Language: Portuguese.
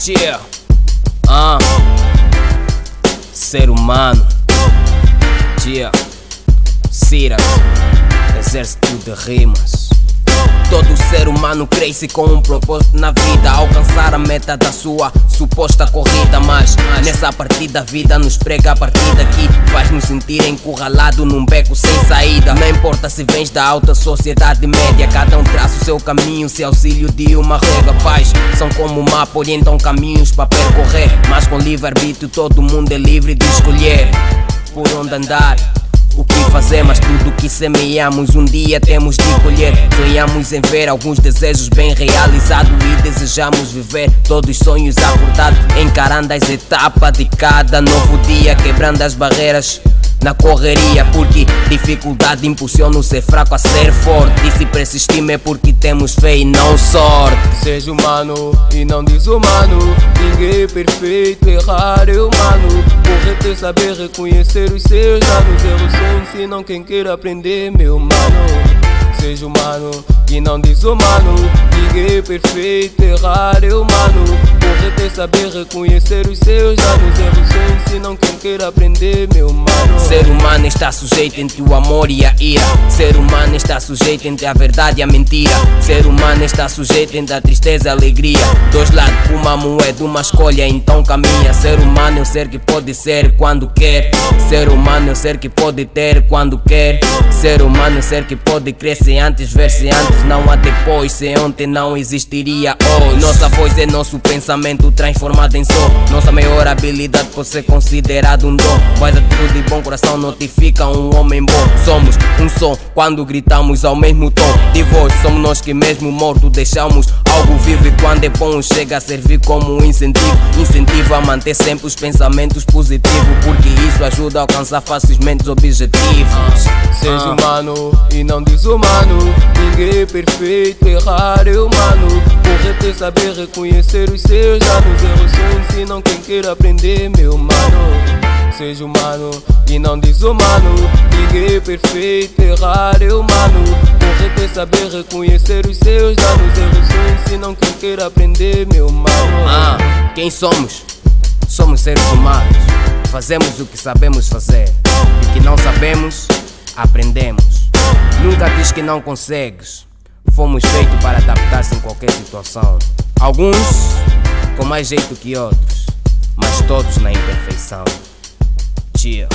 Tia. Ah. Ser humano. Tia. Siras. Exército de rimas. Todo ser humano cresce com um propósito na vida Alcançar a meta da sua suposta corrida Mas nessa partida a vida nos prega a partida que Faz-nos sentir encurralado num beco sem saída. Não importa se vens da alta sociedade média Cada um traça o seu caminho, se auxílio de uma rega Pais são como um mapa, orientam caminhos para percorrer Mas com livre-arbítrio todo mundo é livre de escolher Por onde andar o que fazemos, tudo que semeamos, um dia temos de colher. Sonhamos em ver alguns desejos bem realizados e desejamos viver todos os sonhos acordados, encarando as etapas de cada novo dia, quebrando as barreiras na correria, porque dificuldade impulsiona o ser fraco a ser forte. E se persistimos é porque temos fé e não sorte. Seja humano e não desumano. Ninguém é perfeito, errar é humano. Correto é saber reconhecer os seus danos. Só ensinam quem quer aprender, meu mano. Seja humano e não desumano. Ninguém é perfeito, errar é humano. Correto é saber reconhecer os seus danos. Ensinam quem quer aprender, meu mano. Ser humano está sujeito entre o amor e a ira. Ser humano está sujeito entre a verdade e a mentira. Ser humano está sujeito entre a tristeza e a alegria. Dois lados, uma moeda, uma escolha, então caminha. Ser humano é o ser que pode ser quando quer. Ser humano é o ser que pode ter quando quer. Ser humano é o ser que pode crescer antes, ver-se antes, não há depois. Se ontem não existiria hoje. Nossa voz é nosso pensamento transformado em som. Nossa maior habilidade pode ser considerado um dom. Mas atitude e bom coração notificam um homem bom. Somos um som quando gritamos ao mesmo tom de voz. Somos nós que mesmo morto deixamos algo vivo e quando é bom chega a servir como um incentivo. Incentivo a manter sempre os pensamentos positivos, porque isso ajuda a alcançar facilmente os objetivos. Seja humano e não desumano. Ninguém é perfeito, errar é humano. Correto é saber reconhecer os seus. Erros só ensinam quem quer aprender, meu mano. Seja humano e não desumano. Ninguém é perfeito, errar é humano. Correto é saber reconhecer os seus danos. Erros só ensinam quem quer aprender, meu mano. Ah, quem somos? Somos seres humanos. Fazemos o que sabemos fazer. E que não sabemos, aprendemos. Nunca diz que não consegues. Fomos feitos para adaptar-se em qualquer situação. Alguns com mais jeito que outros, mas todos na imperfeição. Tia.